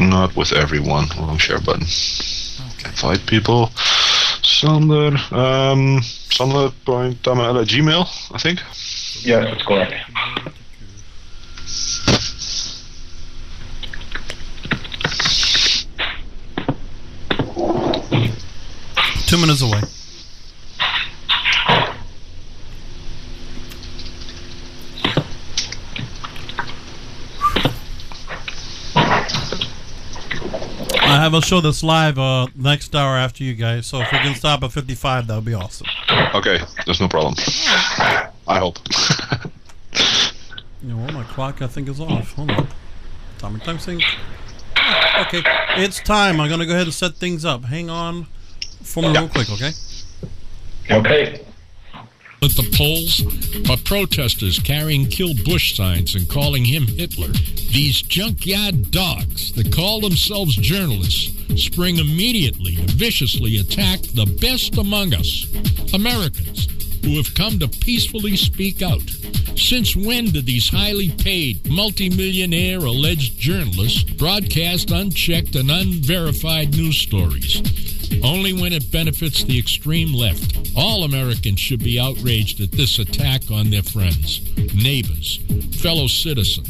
Not with everyone. Wrong share button. Okay. Five people. Sander. Um, Sander.tamel at Gmail, I think. Yeah, that's correct. Two minutes away. Have a show that's live uh, next hour after you guys, so if we can stop at 55, that would be awesome. Okay, there's no problem. I hope. You know, what, my clock I think is off. Hold on. Atomic time sync. Okay, it's time. I'm gonna go ahead and set things up. Hang on for me real quick, okay? Okay. At the polls, are protesters carrying Kill Bush signs and calling him Hitler. These junkyard dogs that call themselves journalists spring immediately and viciously attack the best among us, Americans, who have come to peacefully speak out. Since when did these highly paid, multimillionaire alleged journalists broadcast unchecked and unverified news stories? Only when it benefits the extreme left. All Americans should be outraged at this attack on their friends, neighbors, fellow citizens.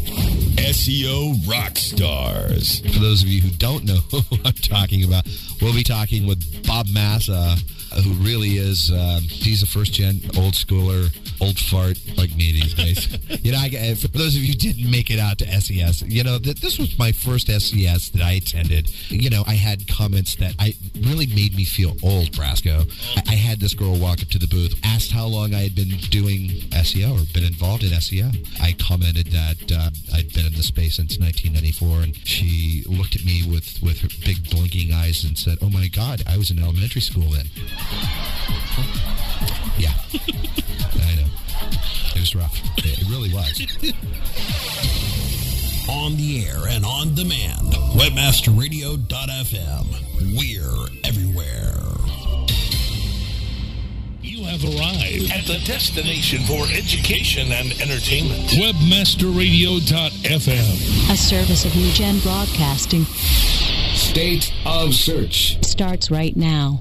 SEO rock stars. For those of you who don't know who I'm talking about, we'll be talking with Bob Massa, who really is, uh, he's a first gen old schooler, old fart like me these days. you know, I, for those of you who didn't make it out to SES, you know, th- this was my first SES that I attended. You know, I had comments that I really made me feel old, Brasco. I, I had this girl walk up to the booth, asked how long I had been doing SEO or been involved in SEO. I commented that uh, I'd been in the space since 1994, and she looked at me with, with her big blinking eyes and said, Oh my God, I was in elementary school then. Yeah. I know. It was rough. It really was. On the air and on demand. Webmasterradio.fm. We're everywhere. You have arrived at the destination for education and entertainment. Webmasterradio.fm. A service of New Gen Broadcasting State of Search starts right now.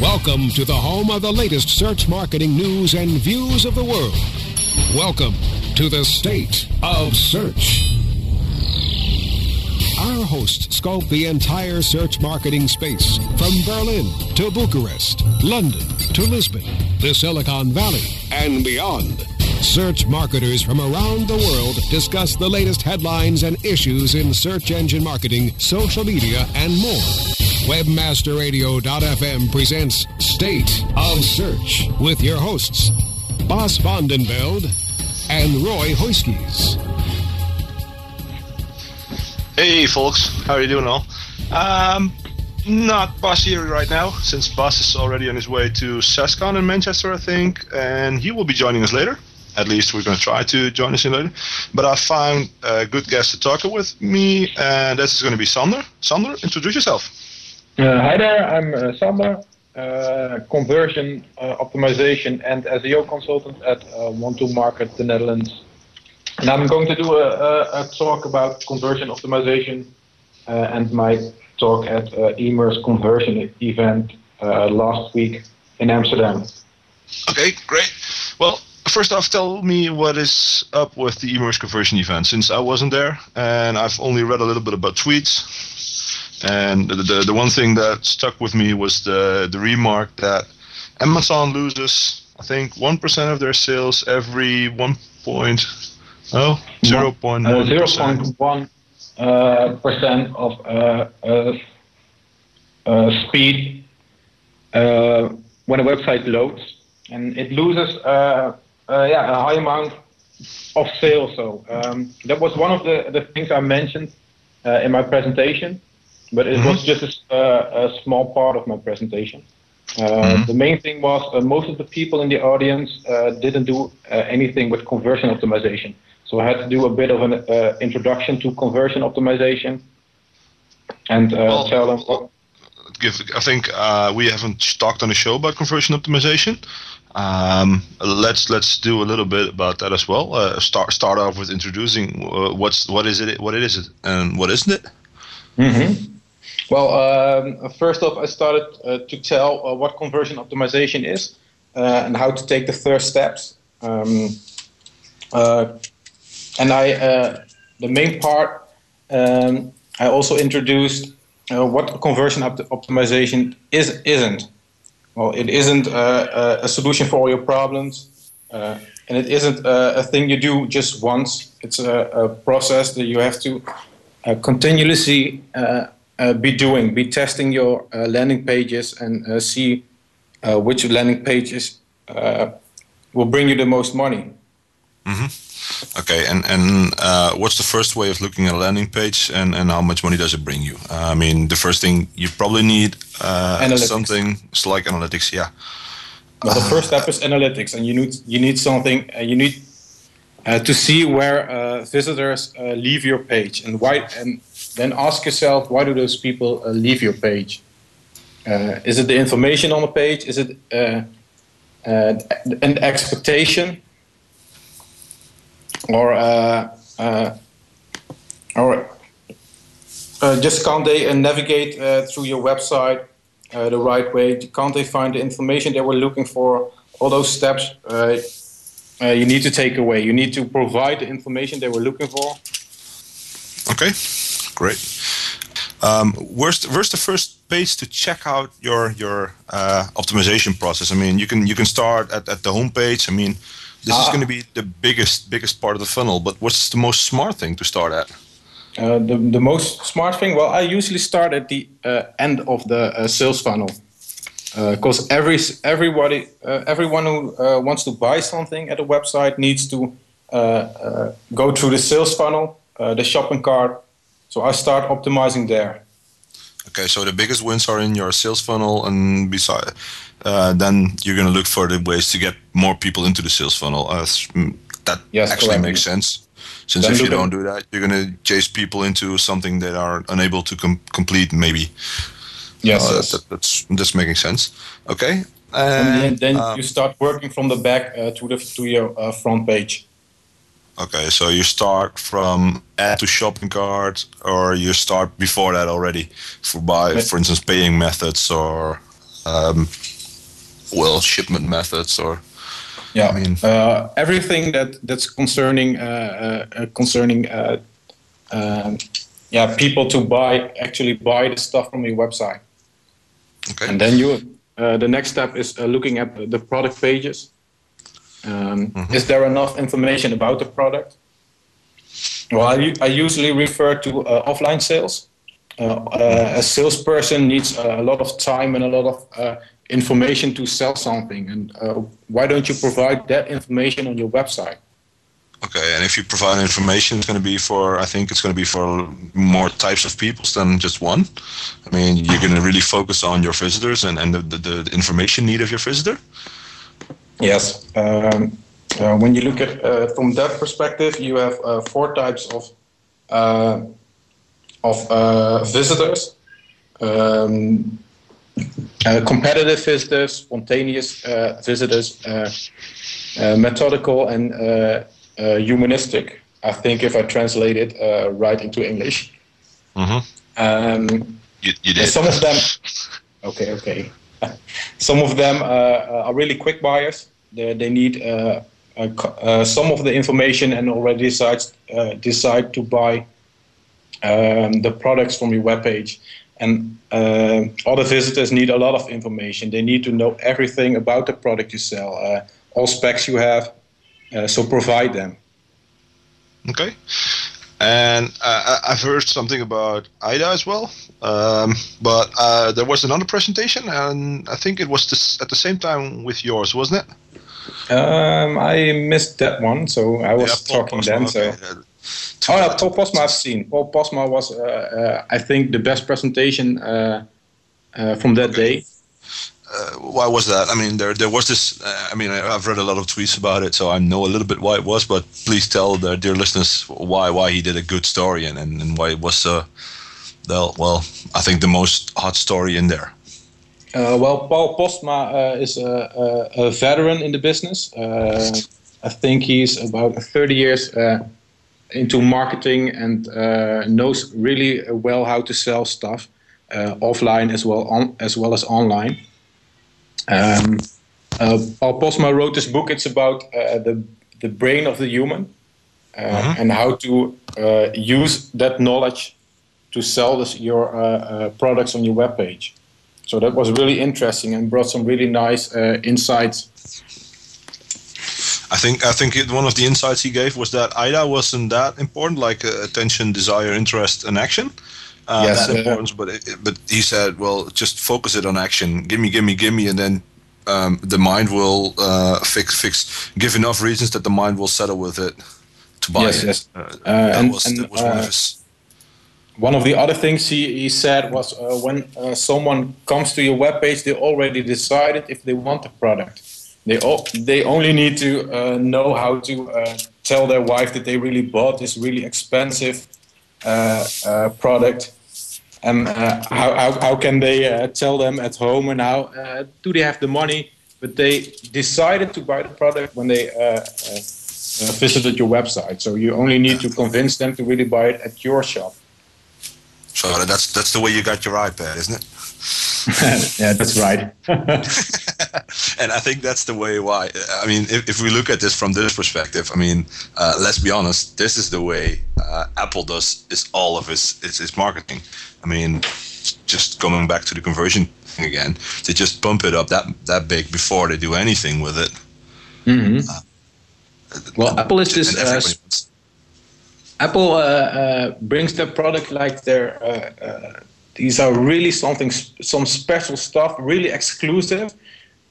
Welcome to the home of the latest search marketing news and views of the world. Welcome to the State of Search. Our hosts scope the entire search marketing space from Berlin to Bucharest, London to Lisbon, the Silicon Valley, and beyond. Search marketers from around the world discuss the latest headlines and issues in search engine marketing, social media, and more. Webmasterradio.fm presents State of Search with your hosts, Bas van den Beld and Roy Huiskes. Hey, folks, how are you doing all? Um, not Bas here right now, since Bas is already on his way to SASCON in Manchester, I think, and he will be joining us later. At least we're going to try to join us in later. But I found a good guest to talk with me, and this is going to be Sander. Sander, introduce yourself. Uh, hi there, I'm uh, Sander, uh, conversion uh, optimization and SEO consultant at uh, One2 Market, the Netherlands. And I'm going to do a, a, a talk about conversion optimization and my talk at uh, Emerce conversion event last week in Amsterdam. Okay, great. Well, first off, tell me what is up with the Emerce conversion event, since I wasn't there and I've only read a little bit about tweets. And the, the, the one thing that stuck with me was the, the remark that Amazon loses, I think, 1% of their sales every 1 point, oh, 0.1 Uh, 0.1 uh, percent of uh, uh, uh, speed uh, when a website loads, and it loses uh, uh, yeah a high amount of sales. So um, that was one of the, the things I mentioned uh, in my presentation, but it was just a, uh, a small part of my presentation. Uh, The main thing was uh, most of the people in the audience uh, didn't do uh, anything with conversion optimization. So I had to do a bit of an uh, introduction to conversion optimization and uh, Well, tell them what, Give, I think uh, we haven't talked on the show about conversion optimization. Um, let's let's do a little bit about that as well. Uh, start start off with introducing uh, what's what is it, what it is, and what isn't it. Well, um, first off, I started uh, to tell uh, what conversion optimization is uh, and how to take the first steps. Um, uh, and I, uh, the main part, um, I also introduced uh, what conversion opt- optimization is isn't. Well, it isn't a, solution for all your problems, and it isn't a thing you do just once. It's a, a process that you have to continuously uh, be doing, be testing your uh, landing pages and uh, see uh, which landing pages uh, will bring you the most money. Okay, and and uh, what's the first way of looking at a landing page, and and how much money does it bring you? I mean, the first thing you probably need uh, something it's like analytics. Yeah. Well, the first step is analytics, and you need you need something. You need uh, to see where uh, visitors uh, leave your page, and why, and then ask yourself why do those people uh, leave your page? Uh, is it the information on the page? Is it uh, uh, an expectation, or uh, uh, or just can't they navigate through your website the right way? Can't they find the information they were looking for? All those steps you need to take away. You need to provide the information they were looking for. Okay, great. Um, where's the, where's the first page to check out your your uh, optimization process? I mean, you can you can start at, at the home page. I mean, this is Ah. going to be the biggest biggest part of the funnel. But what's the most smart thing to start at? Uh, the, the most smart thing, well, I usually start at the uh, end of the uh, sales funnel. Because every everybody, uh, everyone who uh, wants to buy something at a website needs to uh, uh, go through the sales funnel, uh, the shopping cart. So I start optimizing there. Okay, so the biggest wins are in your sales funnel, and beside, uh, then you're going to look for the ways to get more people into the sales funnel. Uh, that Yes, actually correct. makes sense. Since Then if you don't do that, you're going to chase people into something that are unable to com- complete. Maybe. Yes, Uh, yes. that, that's that's making sense. Okay. And then, And, then uh, you start working from the back uh, to the to your uh, front page. Okay, so you start from add to shopping cart, or you start before that already for by, for instance, paying methods or, um, well, shipment methods or. Yeah, I mean- uh, everything that that's concerning uh, uh, concerning uh, um, yeah people to buy actually buy the stuff from your website, Okay. and then you uh, the next step is uh, looking at the product pages. Um, Is there enough information about the product? Well, I usually refer to uh, offline sales. Uh, uh, a salesperson needs a lot of time and a lot of uh, information to sell something. And uh, why don't you provide that information on your website? Okay, and if you provide information, it's going to be for, I think it's going to be for more types of people than just one. I mean, you're going to really focus on your visitors and, and the, the, the information need of your visitor. Yes. Um, uh, when you look at uh, from that perspective, you have uh, four types of uh, of uh, visitors. Um, uh, competitive visitors, spontaneous uh, visitors, uh, uh, methodical, and uh, uh, humanistic. I think if I translate it uh, right into English. Mm-hmm. Um, You, you did. some of them, okay, okay. some of them are really quick buyers. They, they need uh, uh, some of the information and already decide uh, decide to buy um, the products from your webpage. And uh, other visitors need a lot of information. They need to know everything about the product you sell, uh, all specs you have. Uh, so provide them. Okay. And uh, I- I've heard something about IDA as well. Um, but uh, there was another presentation, and I think it was this, at the same time with yours, wasn't it? Um, I missed that one, so I was Yeah, talking Postma, then. okay. So. Oh, yeah, Paul Postma I've seen. Paul Postma was, uh, uh, I think, the best presentation uh, uh, from that day. Uh, why was that? I mean, there there was this. Uh, I mean, I, I've read a lot of tweets about it, so I know a little bit why it was. But please tell the dear listeners why why he did a good story and and, and why it was uh, well, well, I think the most hot story in there. Uh, well, Paul Postma uh, is a, a, a veteran in the business. Uh, I think he's about 30 years uh, into marketing and knows really well how to sell stuff offline as well on, as well as online. Um, uh, Paul Postma wrote this book. It's about uh, the the brain of the human uh, and how to uh, use that knowledge to sell this, your uh, uh, products on your webpage. So that was really interesting and brought some really nice uh, insights. I think I think it, one of the insights he gave was that IDA wasn't that important, like uh, attention, desire, interest, and action. Uh, Yes, that uh, important, but it, but he said, well, just focus it on action. Give me, give me, give me, and then um, the mind will uh, fix fix. Give enough reasons that the mind will settle with it to buy Yes, it. yes. Uh, Uh, that and- was and, that was one uh, of his. One of the other things he, he said was uh, when uh, someone comes to your webpage, they already decided if they want the product. They all, they only need to uh, know how to uh, tell their wife that they really bought this really expensive uh, uh, product. And uh, how, how, how can they uh, tell them at home and how uh, do they have the money? But they decided to buy the product when they uh, uh, uh, visited your website. So you only need to convince them to really buy it at your shop. So that's that's the way you got your iPad, isn't it? yeah, that's right. and I think that's the way why. I mean, if, if we look at this from this perspective, I mean, uh, let's be honest, this is the way uh, Apple does is all of its, its its marketing. I mean, just going back to the conversion thing again, they just pump it up that that big before they do anything with it. Mm-hmm. well, Apple is. And Uh, Apple uh, uh, brings their product like their. Uh, uh, these are really something, some special stuff, really exclusive.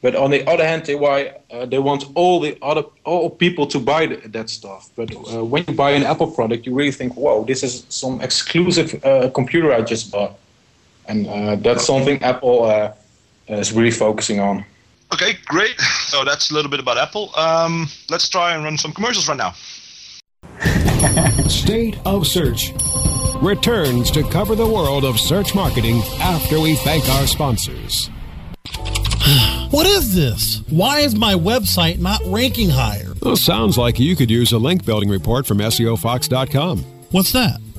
But on the other hand, they why uh, they want all the other all people to buy th- that stuff. But uh, when you buy an Apple product, you really think, "Whoa, this is some exclusive uh, computer I just bought," and uh, that's something Apple uh, is really focusing on. Okay, great. So that's a little bit about Apple. Um, let's try and run some commercials right now. State of Search returns to cover the world of search marketing after we thank our sponsors. What is this? Why is my website not ranking higher? Well, sounds like you could use a link building report from SEOFox.com. What's that?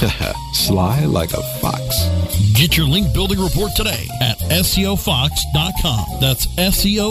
Sly like a fox. Get your link building report today at SEOFox.com. That's SEOFox.com.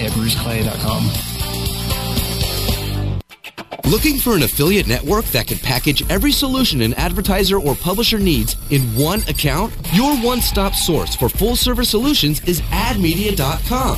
at bruceclay.com. Looking for an affiliate network that can package every solution an advertiser or publisher needs in one account? Your one-stop source for full-service solutions is admedia.com.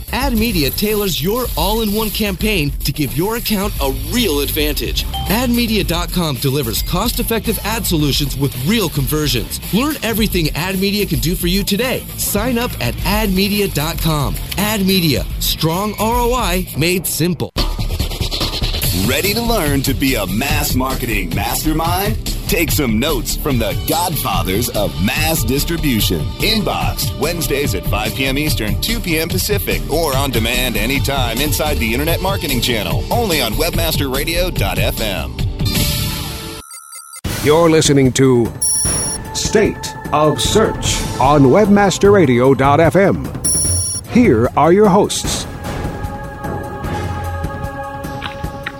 Ad Media tailors your all-in-one campaign to give your account a real advantage. AdMedia.com delivers cost-effective ad solutions with real conversions. Learn everything Ad Media can do for you today. Sign up at AdMedia.com. Ad Media, strong ROI made simple. Ready to learn to be a mass marketing mastermind? Take some notes from the godfathers of mass distribution. Inbox Wednesdays at 5 p.m. Eastern, 2 p.m. Pacific, or on demand anytime inside the Internet Marketing Channel, only on WebmasterRadio.fm. You're listening to State of Search on WebmasterRadio.fm. Here are your hosts.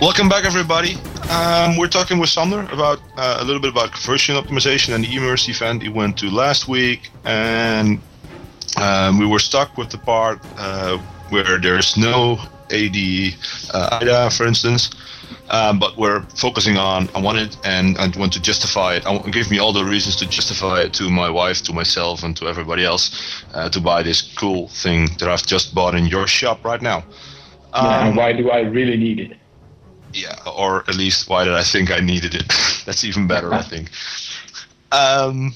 Welcome back, everybody. Um, we're talking with Sander about uh, a little bit about conversion optimization and the Emerce event he went to last week, and um, we were stuck with the part uh, where there's no AD uh, IDA, for instance. Um, but we're focusing on I want it and I want to justify it. I want, give me all the reasons to justify it to my wife, to myself, and to everybody else uh, to buy this cool thing that I've just bought in your shop right now. Um, yeah, and why do I really need it? Yeah, or at least why did I think I needed it? That's even better, I think. Um,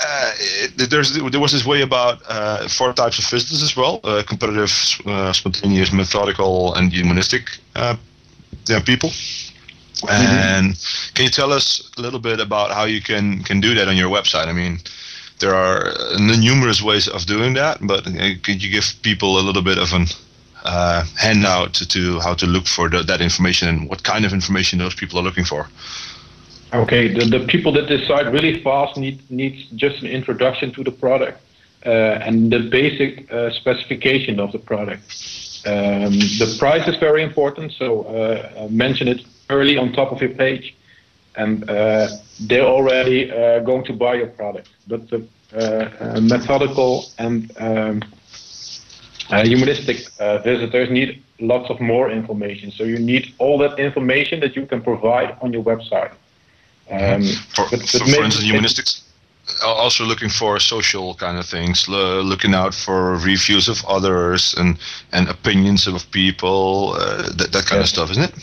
uh, it, there's there was this way about uh, four types of visitors as well: uh, competitive, uh, spontaneous, methodical, and humanistic uh, yeah, people. Mm-hmm. And can you tell us a little bit about how you can can do that on your website? I mean, there are numerous ways of doing that, but uh, could you give people a little bit of an uh, handout to, to, how to look for the, that information and what kind of information those people are looking for. Okay, the, the people that decide really fast need needs just an introduction to the product uh, and the basic uh, specification of the product. Um, the price is very important, so uh, mention it early on top of your page, and uh, they're already uh, going to buy your product. But the methodical and um, humanistic uh, visitors need lots of more information. So you need all that information that you can provide on your website. Um, for, but, but for, for instance, humanistics also looking for social kind of things, looking out for reviews of others and and opinions of people, uh, that that kind yes. of stuff, isn't it?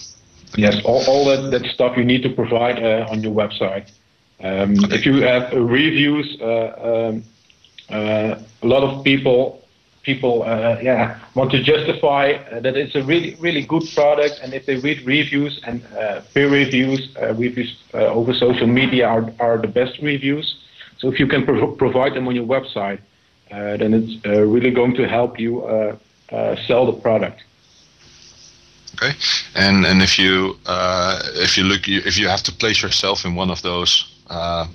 Yes, all, all that, that stuff you need to provide uh, on your website. Um, okay. If you have reviews, uh, um, uh, a lot of people people uh, yeah want to justify uh, that it's a really really good product and if they read reviews and uh, peer reviews uh, reviews uh, over social media are, are the best reviews. So if you can prov- provide them on your website then it's really going to help you sell the product. Okay. And and if you if you look if you have to place yourself in one of those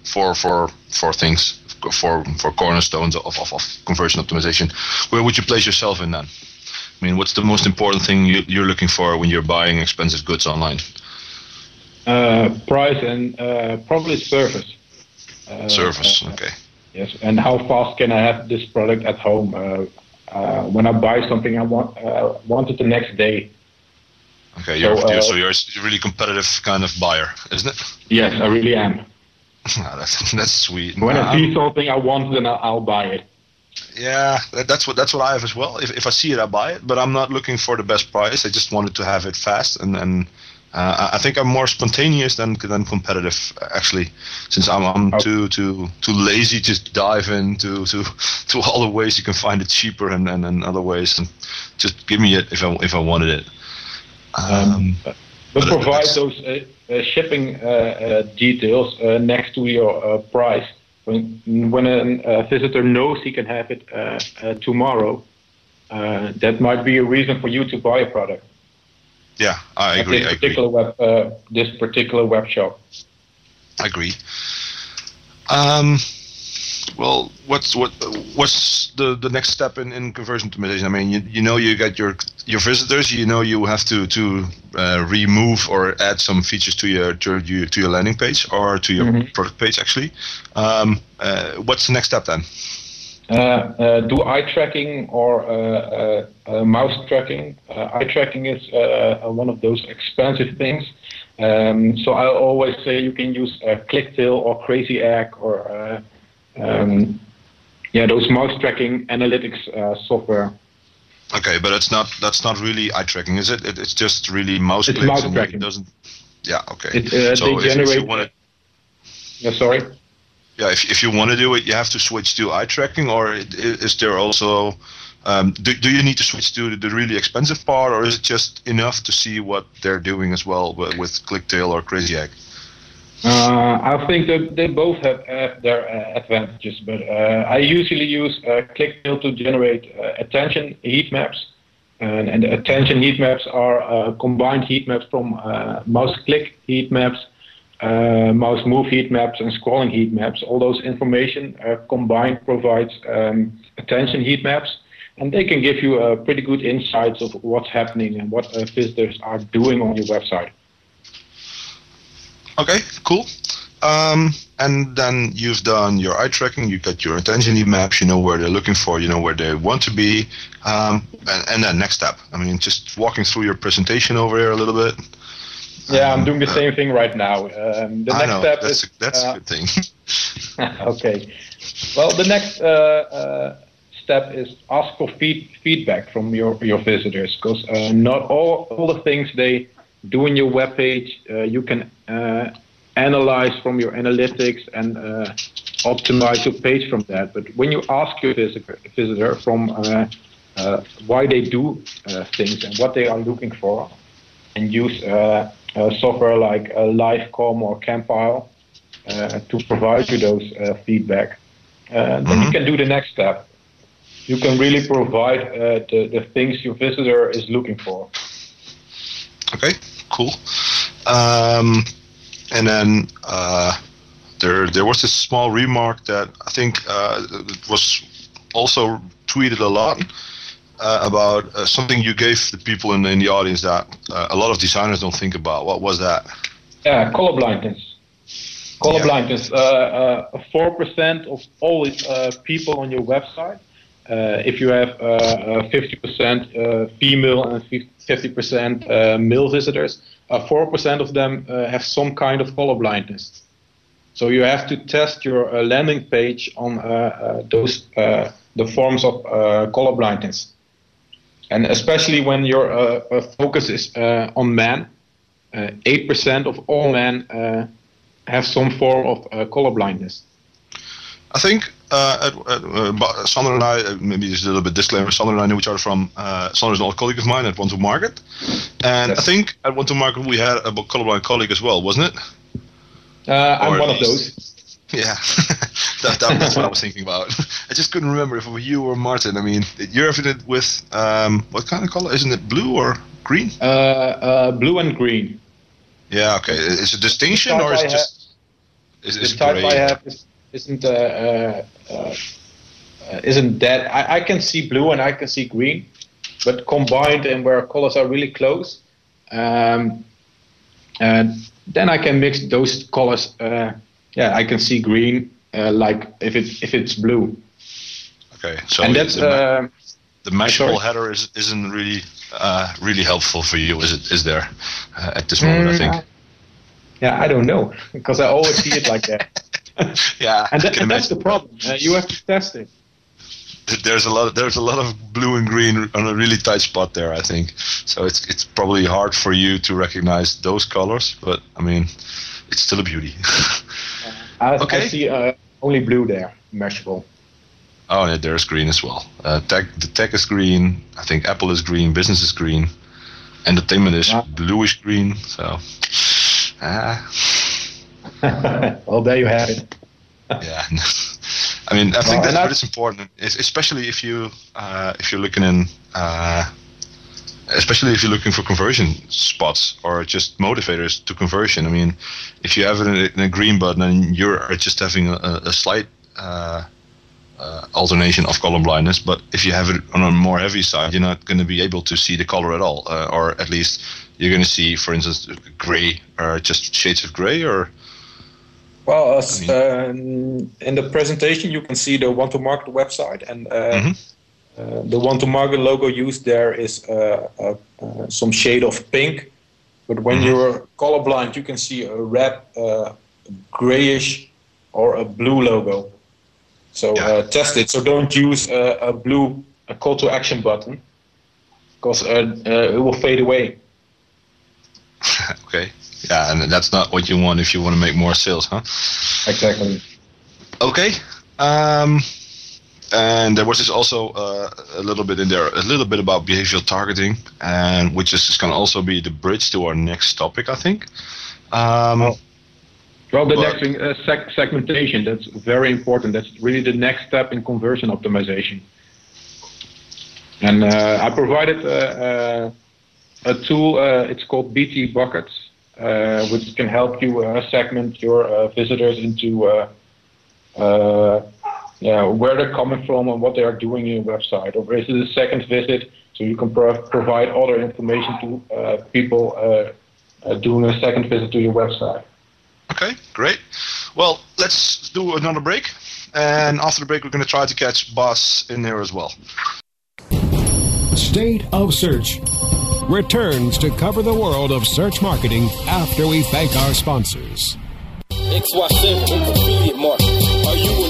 four four four things for for cornerstones of, of, of conversion optimization. Where would you place yourself in that? I mean, what's the most important thing you, you're looking for when you're buying expensive goods online? Uh, price and uh, probably service. Uh, service, uh, okay. Yes, and how fast can I have this product at home? Uh, uh, when I buy something, I want want it the next day. Okay, you're, so, you're, so you're a really competitive kind of buyer, isn't it? Yes, I really am. Oh, that's that's sweet. When I see something I want, then I'll buy it. Yeah, that's what that's what I have as well. If if I see it, I buy it. But I'm not looking for the best price. I just wanted to have it fast, and and uh, I think I'm more spontaneous than than competitive actually, since I'm I'm oh. too too too lazy to dive into to to all the ways you can find it cheaper and and, and other ways, and just give me it if I if I wanted it. Um, um, but, but provide those. Uh, Uh, shipping uh, uh, details uh, next to your uh, price. When, when a visitor knows he can have it tomorrow, that might be a reason for you to buy a product. Yeah, I agree. This particular agree. web, this particular web shop. I agree. Um, well, what's what what's the, the next step in, in conversion optimization? I mean, you, you know you got your your visitors. You know you have to to uh, remove or add some features to your to your, to your landing page or to your mm-hmm. product page. Actually, um, uh, what's the next step then? Uh, uh do eye tracking or uh, uh, mouse tracking. eye tracking is one of those expensive things. Um, so I always say you can use ClickTale or Crazy Egg or um, yeah, those mouse tracking analytics uh, software. Okay, but it's not that's not really eye tracking, is it? it it's just really mouse It's clicks mouse tracking. It doesn't. Yeah. Okay. It, uh, so they if, if you want to, yeah, sorry. yeah, if, if you want to do it, you have to switch to eye tracking, or is there also? Um, do, do you need to switch to the really expensive part, or is it just enough to see what they're doing as well with, with ClickTale or Crazy Egg? Uh, I think that they both have, their uh, advantages, but uh, I usually use uh, ClickTale to generate uh, attention heat maps. And, and attention heat maps are combined heat maps from mouse click heat maps, mouse move heat maps, and scrolling heat maps. All those information combined provides um, attention heat maps, and they can give you pretty good insights of what's happening and what visitors are doing on your website. Okay, cool. Um, and then you've done your eye tracking, you've got your attention heat maps, you know where they're looking for, you know where they want to be. Um, and, and then next step, I mean, just walking through your presentation over here a little bit. Yeah, I'm doing the same thing right now. Um, the I next know, step that's, is a, that's uh, a good thing. okay. Well, the next uh, uh, step is ask for feed, feedback from your your visitors, because uh, not all all the things they do in your web page uh, you can uh, analyze from your analytics and uh, optimize your page from that. But when you ask your visitor, visitor from uh, uh, why they do uh, things and what they are looking for, and use uh, uh, software like uh, Livecom or Kampyle uh, to provide you those uh, feedback, uh, then you can do the next step. You can really provide uh, the, the things your visitor is looking for. Okay, cool. Um, and then uh, there there was this small remark that I think uh, was also tweeted a lot uh, about uh, something you gave the people in, in the audience that uh, a lot of designers don't think about. What was that? Yeah, color blindness. Color blindness. Four percent of all uh, people on your website. Uh, if you have fifty percent uh, female and fifty percent uh, male visitors, four percent of them uh, have some kind of color blindness. So you have to test your uh, landing page on uh, uh, those uh, the forms of uh, color blindness, and especially when your uh, uh, focus is uh, on men. Eight percent of all men uh, have some form of uh, color blindness. I think uh, uh, Ba- Sander and I, uh, maybe just a little bit disclaimer, Sander and I knew each other from, uh, is an old colleague of mine at One to Market. And I think at One to Market we had a colorblind colleague as well, wasn't it? Uh, I'm Or one of those. Yeah, that, that, that's what I was thinking about. I just couldn't remember if it was you or Martin. I mean, you're affiliated with, um, what kind of color? Isn't it blue or green? Uh, uh, blue and green. Yeah, okay. Is it a distinction or is it just, is, The is it type gray? I have is, isn't uh, uh, uh, isn't that I, I can see blue and I can see green, but combined and where colors are really close, um, and then I can mix those colors. Uh, yeah, I can see green uh, like if it if it's blue. Okay, so and that's the, the sorry? header is, isn't really uh, really helpful for you, is it? Is there uh, at this moment? I Mm, think. yeah, I don't know because I always see it like that. Yeah, and, I that, and that's the problem. Uh, you have to test it. There's a lot. Of, there's a lot of blue and green on a really tight spot there. I think. So it's it's probably hard for you to recognize those colors, but I mean, it's still a beauty. I, I Okay. see uh, only blue there, measurable. oh, yeah, there's green as well. Uh, tech, the tech is green. I think Apple is green. Business is green. Entertainment is bluish green. So, ah. well, there you have it. yeah. I mean, I think Well, that's and I- what is important, es- especially if you uh, if you're looking in, uh, especially if you're looking for conversion spots or just motivators to conversion. I mean, if you have it in a, green button and you're just having a, a slight uh, uh, alternation of color blindness, but if you have it on a more heavy side, you're not going to be able to see the color at all, uh, or at least you're going to see, for instance, gray or just shades of gray, or Well, as, um, in the presentation, you can see the One to Market website, and uh, uh, the One to Market logo used there is uh, some shade of pink. But when you're colorblind, you can see a red, uh, grayish, or a blue logo. So uh, test it. So don't use uh, a blue a call to action button. because uh, uh, it will fade away. okay. Yeah, and that's not what you want if you want to make more sales, huh? Exactly. Okay. Um, and there was this also uh, a little bit in there, a little bit about behavioral targeting, and which is going to also be the bridge to our next topic, I think. Um, well, well, the next thing, uh, seg- segmentation. That's very important. That's really the next step in conversion optimization. And uh, I provided uh, a tool. Uh, it's called BT Buckets, uh, Uh, which can help you uh, segment your uh, visitors into uh, yeah, where they're coming from and what they are doing in your website. Or is it a second visit? So you can pro- provide other information to people doing a second visit to your website. Okay, great. Well, let's do another break. And after the break, we're going to try to catch Bas in there as well. State of Search returns to cover the world of search marketing after we thank our sponsors. XY7 affiliate market.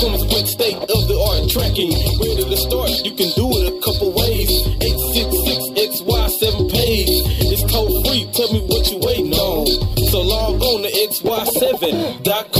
Comes with state of the art tracking. Ready to start? You can do it a couple ways. 866 XY7 page. It's toll free. Tell me what you waiting on. So log on to xy7.com.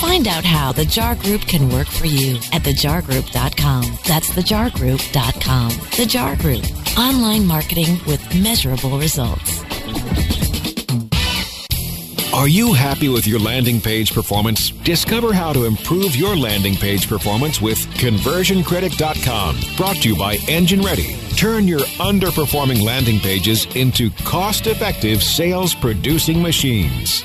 Find out how the JAR Group can work for you at thejargroup.com. That's thejargroup.com. The JAR Group, online marketing with measurable results. Are you happy with your landing page performance? Discover how to improve your landing page performance with conversioncritic.com. Brought to you by Engine Ready. Turn your underperforming landing pages into cost effective sales producing machines.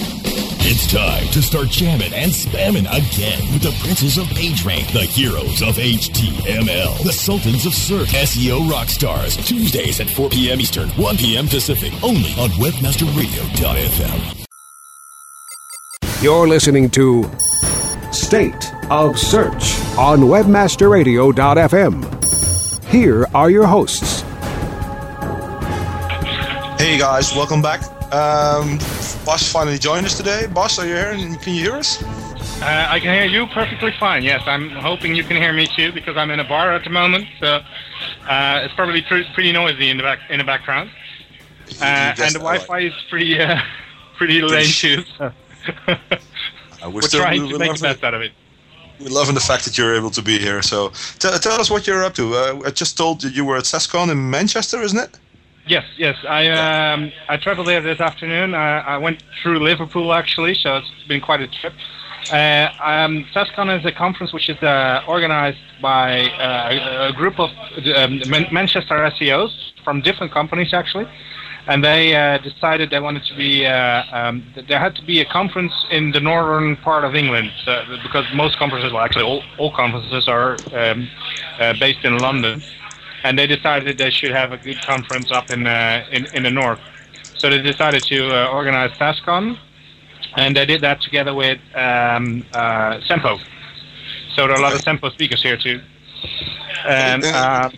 It's time to start jamming and spamming again with the princes of PageRank, the heroes of HTML, the sultans of search, SEO rock stars. Tuesdays at 4 p.m. Eastern, 1 p.m. Pacific, only on WebmasterRadio.fm. You're listening to State of Search on WebmasterRadio.fm. Here are your hosts. Hey guys, welcome back. Um, Bas finally joined us today. Bas, are you here? Can you hear us? Uh, I can hear you perfectly fine. Yes, I'm hoping you can hear me too because I'm in a bar at the moment, so uh, it's probably pr- pretty noisy in the back in the background. Uh, and the Wi-Fi right. is pretty uh, pretty lame too. So we're, we're trying to make the best out of it. We're loving the fact that you're able to be here. So t- tell us what you're up to. Uh, I just told you you were at SESCON in Manchester, isn't it? Yes, yes. I um, I traveled there this afternoon. I, I went through Liverpool actually, so it's been quite a trip. Uh, um, SESCON is a conference which is uh, organized by uh, a group of um, Manchester SEOs from different companies actually, and they uh, decided they wanted to be uh, um, there had to be a conference in the northern part of England so, because most conferences, well actually all, all conferences are um, uh, based in London and they decided they should have a good conference up in uh, in, in the north. So they decided to uh, organize SESCON, and they did that together with um, uh, Sempo. So there are a lot of Sempo speakers here too. And uh,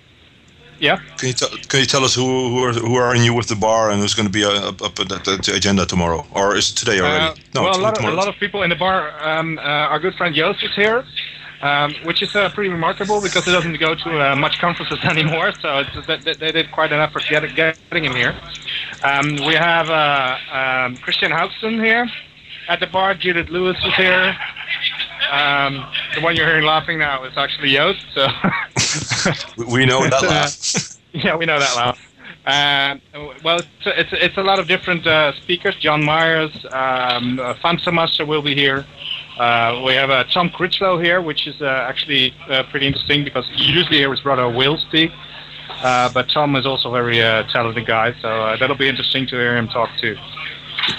yeah. Can you, can you tell us who who are, who are in you with the bar and who's going to be uh, up, up at the agenda tomorrow, or is it today already? Uh, no, well, a lot, of, a lot of people in the bar. Um, uh, our good friend Joost is here. Um, which is uh, pretty remarkable because it doesn't go to uh, much conferences anymore. So it's, they, they did quite an effort get, getting him here. Um, we have uh, um, Kristjan Hauksson here at the bar. Judith Lewis is here. Um, the one you're hearing laughing now is actually Joost. So we know that laugh. yeah, we know that laugh. Uh, well, it's, it's, it's a lot of different uh, speakers. John Myers, um, uh, Master will be here. Uh, we have uh, Tom Critchlow here, which is uh, actually uh, pretty interesting because usually hear his brother Will speak. Uh, but Tom is also a very uh, talented guy, so uh, that'll be interesting to hear him talk too.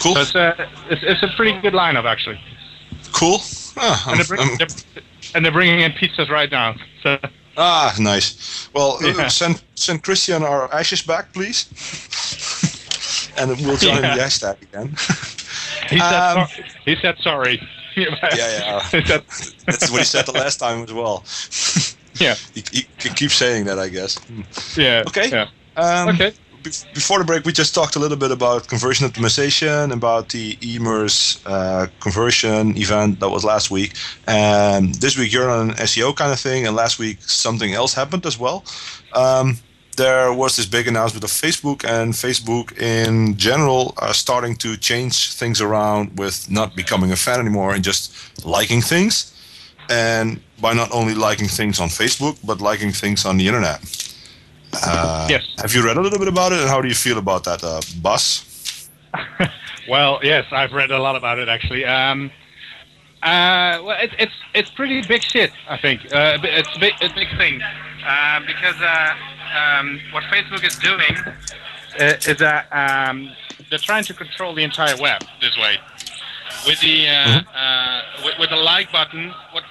Cool. So it's, uh, it's, it's a pretty good lineup, actually. Cool. Ah, and, they're bring, they're, and, they're bringing in pizzas right now. So. Ah, nice. Well, Yeah. send send Kristjan our ashes back, please, and we'll join Yeah. the hashtag again. He said, Um, he said sorry. yeah, yeah. Said- That's what he said the last time as well. Yeah. He, he, he keeps saying that, I guess. Hmm. Yeah. Okay. Yeah. Um, Okay. be- Before the break, we just talked a little bit about conversion optimization, about the Emerce uh, conversion event that was last week. And this week you're on an SEO kind of thing, and last week something else happened as well. Um, there was this big announcement of Facebook, and Facebook in general are starting to change things around with not becoming a fan anymore and just liking things. And by not only liking things on Facebook, but liking things on the internet. Uh, Yes. Have you read a little bit about it, and how do you feel about that, uh, Bas? Well, yes, I've read a lot about it actually. Um, uh, well, it's it's it's pretty big shit. I think uh, it's a big, a big thing uh, because uh, um, what Facebook is doing uh, is that um, they're trying to control the entire web this way. With the uh, uh, with, with the like button. What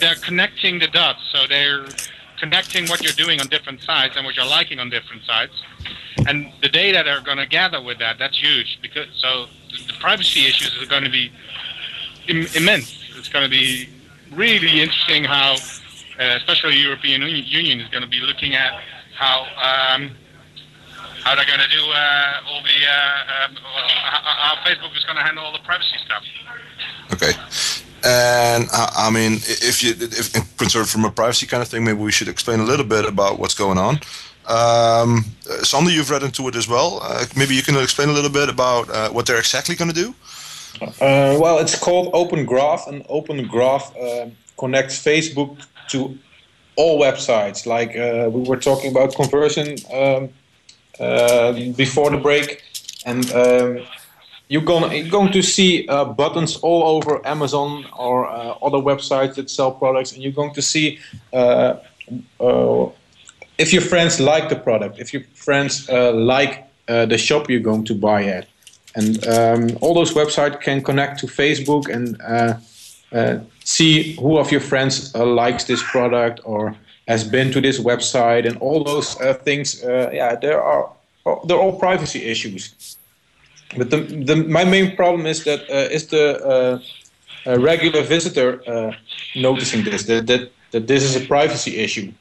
they're connecting the dots, so they're connecting what you're doing on different sites and what you're liking on different sites. And the data they're going to gather with that that's huge because so the privacy issues are going to be Im- immense. It's going to be really interesting how especially the european Uni- union is going to be looking at how um, how they're going to do uh, all the uh, um, well, how, how facebook is going to handle all the privacy stuff Okay. And uh, I mean, if you if concerned from a privacy kind of thing, maybe we should explain a little bit about what's going on. Um, uh, Sander, you've read into it as well. Uh, maybe you can explain a little bit about uh, what they're exactly going to do. Uh, well, it's called Open Graph, and Open Graph connects Facebook to all websites. Like uh, we were talking about conversion um, uh, before the break, and um, you're going you're going to see uh, buttons all over Amazon or uh, other websites that sell products, and you're going to see. Uh, uh, if your friends like the product, if your friends like the shop you're going to buy at, and um, all those websites can connect to Facebook and see who of your friends uh, likes this product or has been to this website, and all those uh, things. Uh, yeah, there are they're all privacy issues. But the, the my main problem is that uh, is the uh, regular visitor uh, noticing this that, that that this is a privacy issue.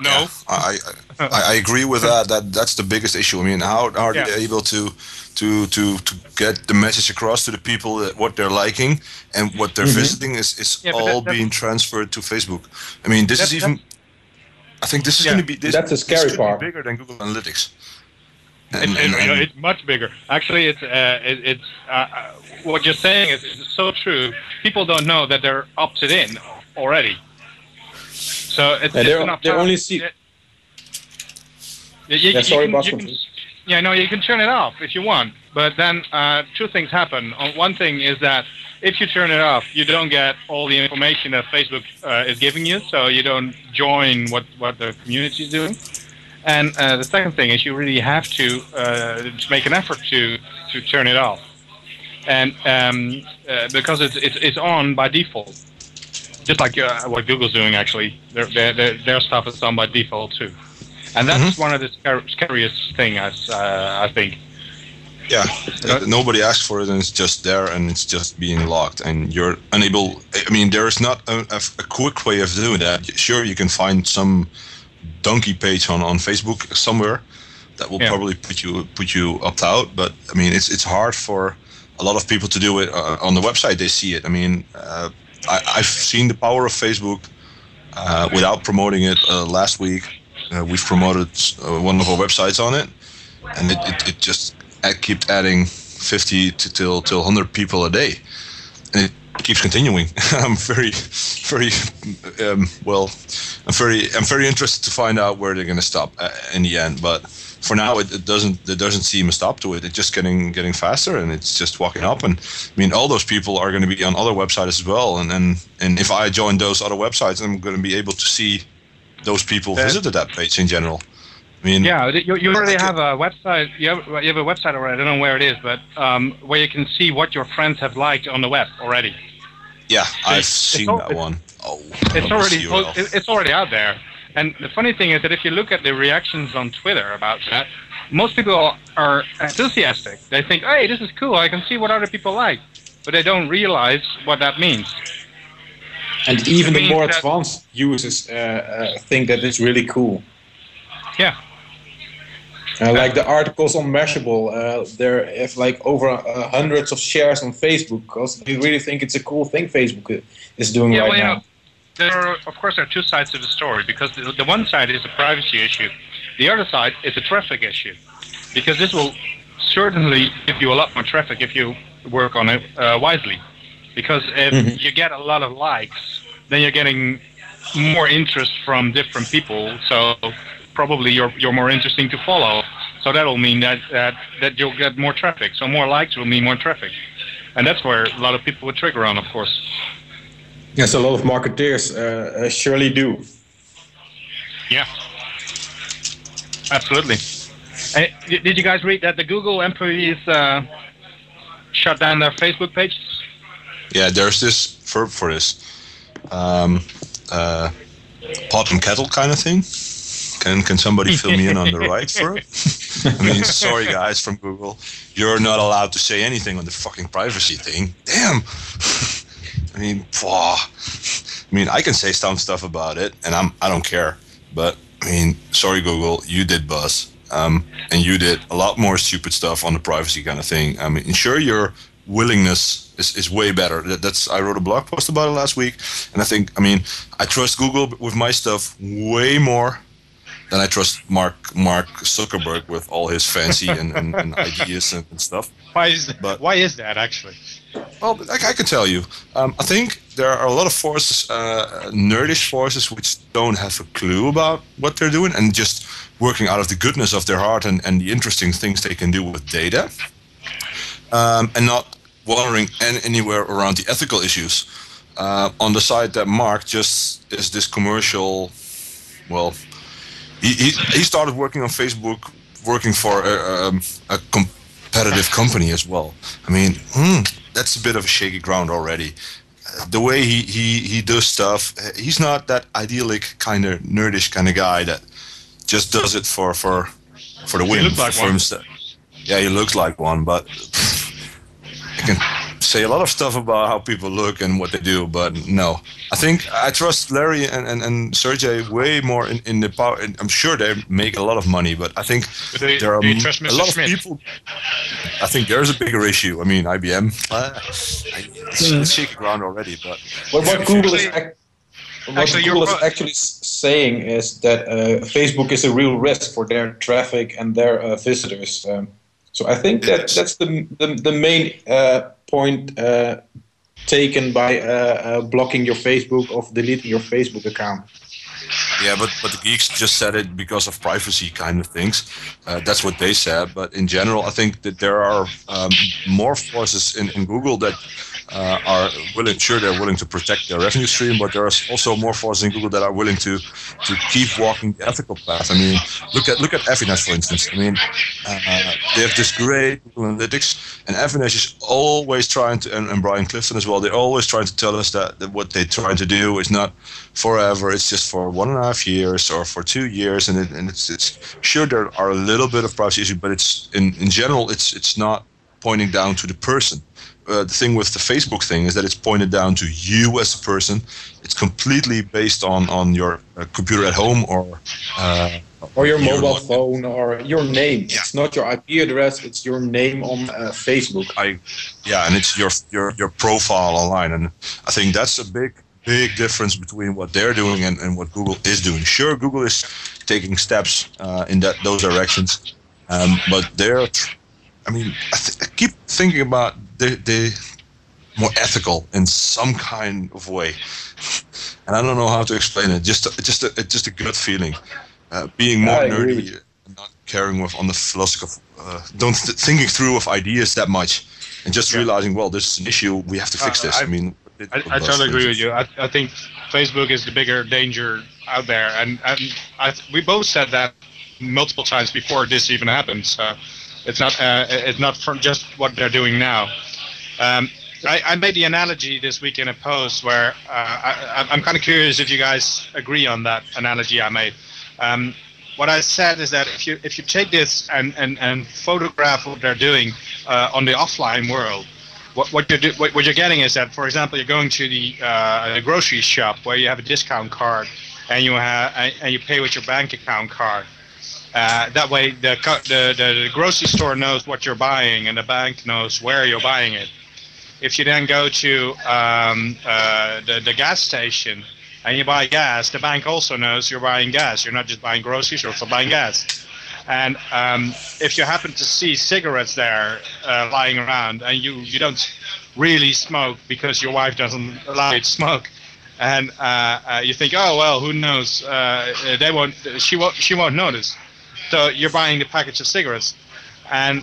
No, I, I I agree with that. That that's the biggest issue. I mean, how are Yeah. they able to to to to get the message across to the people that what they're liking and what they're Mhm. visiting is is Yeah, all that- that- being transferred to Facebook. I mean, this That- is even. I think this is Yeah. going to be this, That's the this scary be part. bigger than Google Analytics. And- it- and- you know, and- it's much bigger. Actually, it's uh, it, it's uh, uh, what you're saying is, is so true. People don't know that they're opted in already. So it's, Yeah, they're- an they option- only see- Yeah, you- you- Yeah, sorry, can- you can- continue. Yeah, no, you can turn it off if you want, but then uh, two things happen. Uh, One thing is that if you turn it off, you don't get all the information that Facebook uh, is giving you, so you don't join what, what the community is doing. And uh, the second thing is you really have to, uh, to make an effort to, to turn it off. And um, uh, because it's, it's, it's on by default, just like uh, what Google's doing actually, their, their, their, stuff is on by default too. And that's one of the scar- scariest thing, as, uh, I think. Yeah, uh, nobody asked for it, and it's just there, and it's just being locked, and you're unable. I mean, there is not a, a, a quick way of doing that. Sure, you can find some donkey page on, on Facebook somewhere that will Yeah. probably put you put you opt out, but I mean, it's it's hard for a lot of people to do it uh, on the website. They see it. I mean, uh, I, I've seen the power of Facebook uh, without promoting it uh, last week. Uh, we've promoted uh, one of our websites on it, and it, it, it just kept adding 50 to till till 100 people a day, and it keeps continuing. I'm very, very um, well. I'm very I'm very interested to find out where they're going to stop uh, in the end, but for now it, it, doesn't there doesn't seem a stop to it it's just getting getting faster and it's just walking up and i mean all those people are going to be on other websites as well and and, and if i join those other websites i'm going to be able to see those people yeah. visited that page in general I mean, yeah, you, you already have a website. You have, you have a website already. I don't know where it is, but um, where you can see what your friends have liked on the web already. Yeah, I've it's, seen it's that one. Oh, it's already it's already out there. And the funny thing is that if you look at the reactions on Twitter about that, most people are enthusiastic. They think, "Hey, this is cool. I can see what other people like," but they don't realize what that means. And even the more advanced users uh, uh, think that it's really cool. Yeah. Uh, like the articles on Mashable, uh, there have like over uh, hundreds of shares on Facebook because they really think it's a cool thing Facebook is doing yeah, right well, now. Know, there are, of course, there are two sides to the story because the, the one side is a privacy issue, the other side is a traffic issue, because this will certainly give you a lot more traffic if you work on it uh, wisely. Because if mm-hmm. you get a lot of likes, then you're getting more interest from different people. So probably you're you're more interesting to follow. So that will mean that that that you'll get more traffic. So more likes will mean more traffic, and that's where a lot of people would trigger on, of course. Yes, a lot of marketeers uh, uh, surely do. Yeah, absolutely. Hey, did you guys read that the Google employees uh, shut down their Facebook page? Yeah, there's this verb for this. Um, uh, pot and kettle kind of thing. Can can somebody fill me in on the right verb? I mean, sorry guys from Google, you're not allowed to say anything on the fucking privacy thing. Damn. I mean, I mean, I can say some stuff about it, and I'm I don't care. But I mean, sorry, Google, you did buzz, um, and you did a lot more stupid stuff on the privacy kind of thing. I mean, ensure your willingness is, is way better. That, that's I wrote a blog post about it last week, and I think I mean I trust Google with my stuff way more than I trust Mark Mark Zuckerberg with all his fancy and, and, and ideas and, and, stuff. Why is that? But, why is that actually? Well, I, I can tell you. Um, I think there are a lot of forces, uh, nerdish forces, which don't have a clue about what they're doing and just working out of the goodness of their heart and, and the interesting things they can do with data, um, and not wandering anywhere around the ethical issues. Uh, on the side that Mark just is this commercial, well, he, he, he started working on Facebook, working for a, um, a competitive company as well. I mean, hmm, that's a bit of a shaky ground already. Uh, the way he, he, he does stuff, uh, he's not that idyllic kind of nerdish kind of guy that just does it for for for the win. He looks like one. Yeah, he looks like one, but I can say a lot of stuff about how people look and what they do, but no. I think I trust Larry and, and, and Sergey way more in, in the power. I'm sure they make a lot of money, but I think they, there are a lot Schmidt? of people. I think there's a bigger issue. I mean, IBM, uh, it's, it's shaky ground already, but. Well, what Google is. What actually, Google is actually saying is that uh, Facebook is a real risk for their traffic and their uh, visitors. Um, so I think that that's the the, the main uh, point uh, taken by uh, uh, blocking your Facebook or deleting your Facebook account. Yeah, but but the geeks just said it because of privacy kind of things. Uh, that's what they said. But in general, I think that there are um, more forces in, in Google that uh, are willing, sure, they're willing to protect their revenue stream, but there are also more forces in Google that are willing to to keep walking the ethical path. I mean, look at look at Avinash, for instance. I mean, uh, they have this great Analytics, and Avinash is always trying to, and, and Brian Clifton as well. They're always trying to tell us that, that what they're trying to do is not forever. It's just for one and a half years or for two years, and, it, and it's it's sure there are a little bit of privacy issues, but it's in in general, it's it's not pointing down to the person. Uh, the thing with the Facebook thing is that it's pointed down to you as a person. It's completely based on on your uh, computer at home or uh, or your mobile phone or your name. It's not your IP address. It's your name on uh, Facebook. I, yeah, and it's your your your profile online, and I think that's a big big difference between what they're doing and, and what Google is doing. Sure, Google is taking steps uh, in that those directions, um, but they're. I mean, I, th- I keep thinking about the the more ethical in some kind of way, and I don't know how to explain it. Just a, just a, just a gut feeling uh, being more nerdy, and not caring with on the philosophical, uh, don't th- thinking through of ideas that much, and just yeah. realizing, well, this is an issue. We have to fix uh, this. I, I mean, I, I totally agree with you. I, I think Facebook is the bigger danger out there, and and I, we both said that multiple times before this even happened. So it's not uh, it's not from just what they're doing now. Um, I, I, made the analogy this week in a post where uh, I, am kind of curious if you guys agree on that analogy I made. Um, what I said is that if you if you take this and, and, and photograph what they're doing uh, on the offline world, what what you're do, what, what, you're getting is that, for example, you're going to the, uh, grocery shop where you have a discount card and you have and you pay with your bank account card. Uh, that way, the, the, the the grocery store knows what you're buying and the bank knows where you're buying it. If you then go to um, uh, the the gas station and you buy gas, the bank also knows you're buying gas. You're not just buying groceries, you're also buying gas. And um, if you happen to see cigarettes there uh, lying around and you, you don't really smoke because your wife doesn't allow you to smoke, and uh, uh, you think, oh well, who knows? Uh, they won't. She won't. She won't notice. So you're buying the package of cigarettes, and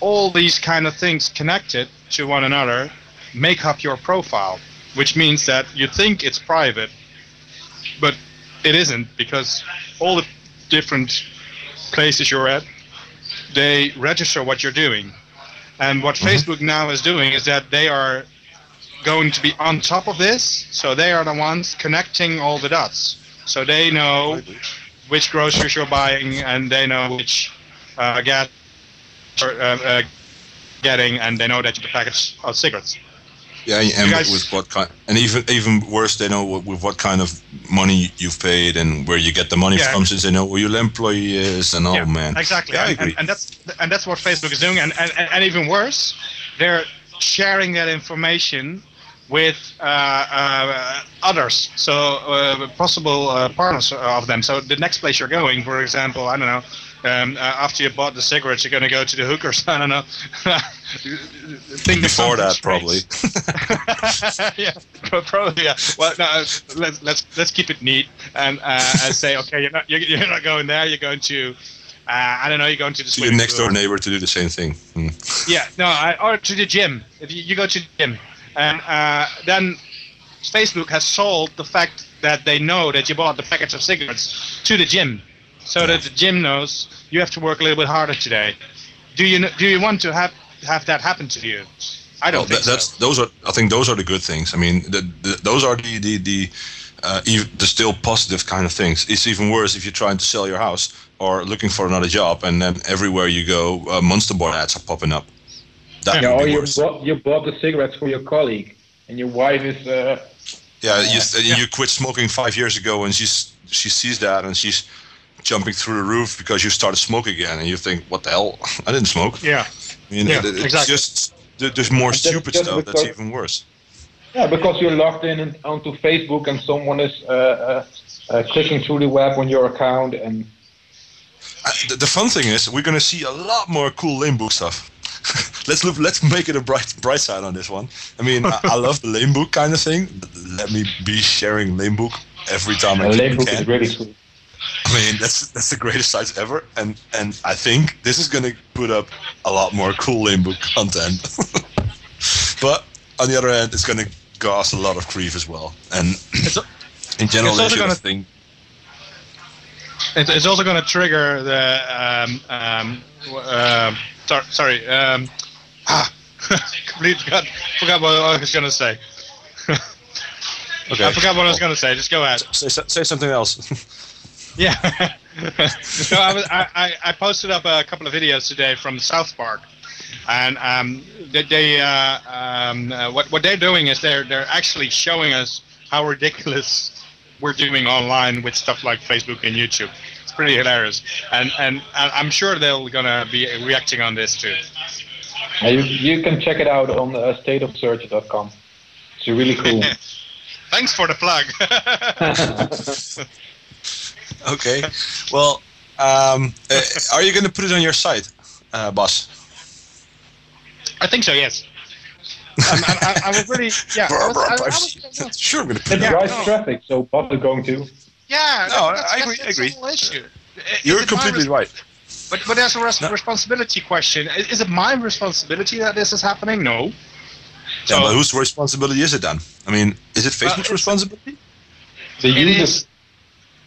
all these kind of things connected to one another make up your profile which means that you think it's private, but it isn't because all the different places you're at, they register what you're doing. And what mm-hmm. Facebook now is doing is that they are going to be on top of this, so they are the ones connecting all the dots. So they know which groceries you're buying, and they know which uh, gas you're uh, uh, getting, and they know that you're the package of cigarettes. Yeah, and guys, with what kind, and even even worse, they know with what kind of money you've paid and where you get the money yeah. from, since they know who your employee is, and oh yeah, man, exactly. Yeah, and, and, that's and that's what Facebook is doing, and, and and even worse, they're sharing that information with uh, uh, others, so uh, possible uh, partners of them. So the next place you're going, for example, I don't know, um, uh, after you bought the cigarettes, you're going to go to the hookers. I don't know. Think Before that, probably. yeah, probably. Yeah. Well, no, let's let's let's keep it neat and uh, say, okay, you're not you're, you're, not going there. You're going to. Uh, I don't know. You're going to the your next door neighbor to do the same thing. Hmm. Yeah, no, I, or to the gym. If you, you go to the gym, and uh, then Facebook has sold the fact that they know that you bought the package of cigarettes to the gym so yeah. that the gym knows you have to work a little bit harder today. Do you do you want to have have that happen to you? I don't well, think that, that's so. those are I think those are the good things. I mean, the, the, those are the the the, uh, the still positive kind of things. It's even worse if you're trying to sell your house or looking for another job, and then everywhere you go, uh, Monster Bar ads are popping up. That yeah, or you bought, you bought the cigarettes for your colleague, and your wife is. Uh, yeah, you, yeah. you quit smoking five years ago, and she's she sees that, and she's jumping through the roof because you started smoke again, and you think, "What the hell? I didn't smoke." Yeah, I mean, yeah, it, it's exactly. just there's more stupid stuff that's even worse. Yeah, because you're logged in onto Facebook and someone is uh, uh, uh, clicking through the web on your account, and uh, the, the, fun thing is we're going to see a lot more cool lamebook stuff. let's look. Let's make it a bright bright side on this one. I mean, I, I love the lamebook kind of thing. Let me be sharing lamebook every time I can. Lamebook is really cool. I mean, that's that's the greatest size ever, and and I think this is gonna put up a lot more cool lamebook content. but on the other hand, it's gonna cause a lot of grief as well, and in general, it's also gonna think. It's also going to trigger the um, um, uh, sorry, sorry um, ah, completely forgot, forgot what I was going to say. okay. I forgot what I was going to say. Just go ahead. Say, say something else. Yeah. so I, was, I, I posted up a couple of videos today from South Park, and um, they, they uh, um, uh, what what they're doing is they're they're actually showing us how ridiculous we're doing online with stuff like Facebook and YouTube. It's pretty hilarious, and and, I'm sure they're gonna be reacting on this too. You, you can check it out on uh, stateofsearch.com. It's really cool. Thanks for the plug. Okay. Well, um, uh, are you going to put it on your site, uh, Bas? I think so. Yes. Um, I, I, I was really yeah. I was, I, I was, sure, I'm going to It put it. drives no. traffic, so Bob is going to. yeah. No, that- that's, I agree, That's, I agree. The issue. Is You're it completely right. But but there's a res- responsibility question. I- Is it my responsibility that this is happening? No. Yeah, but whose responsibility is it then? I mean, is it Facebook's it's- responsibility? The It users.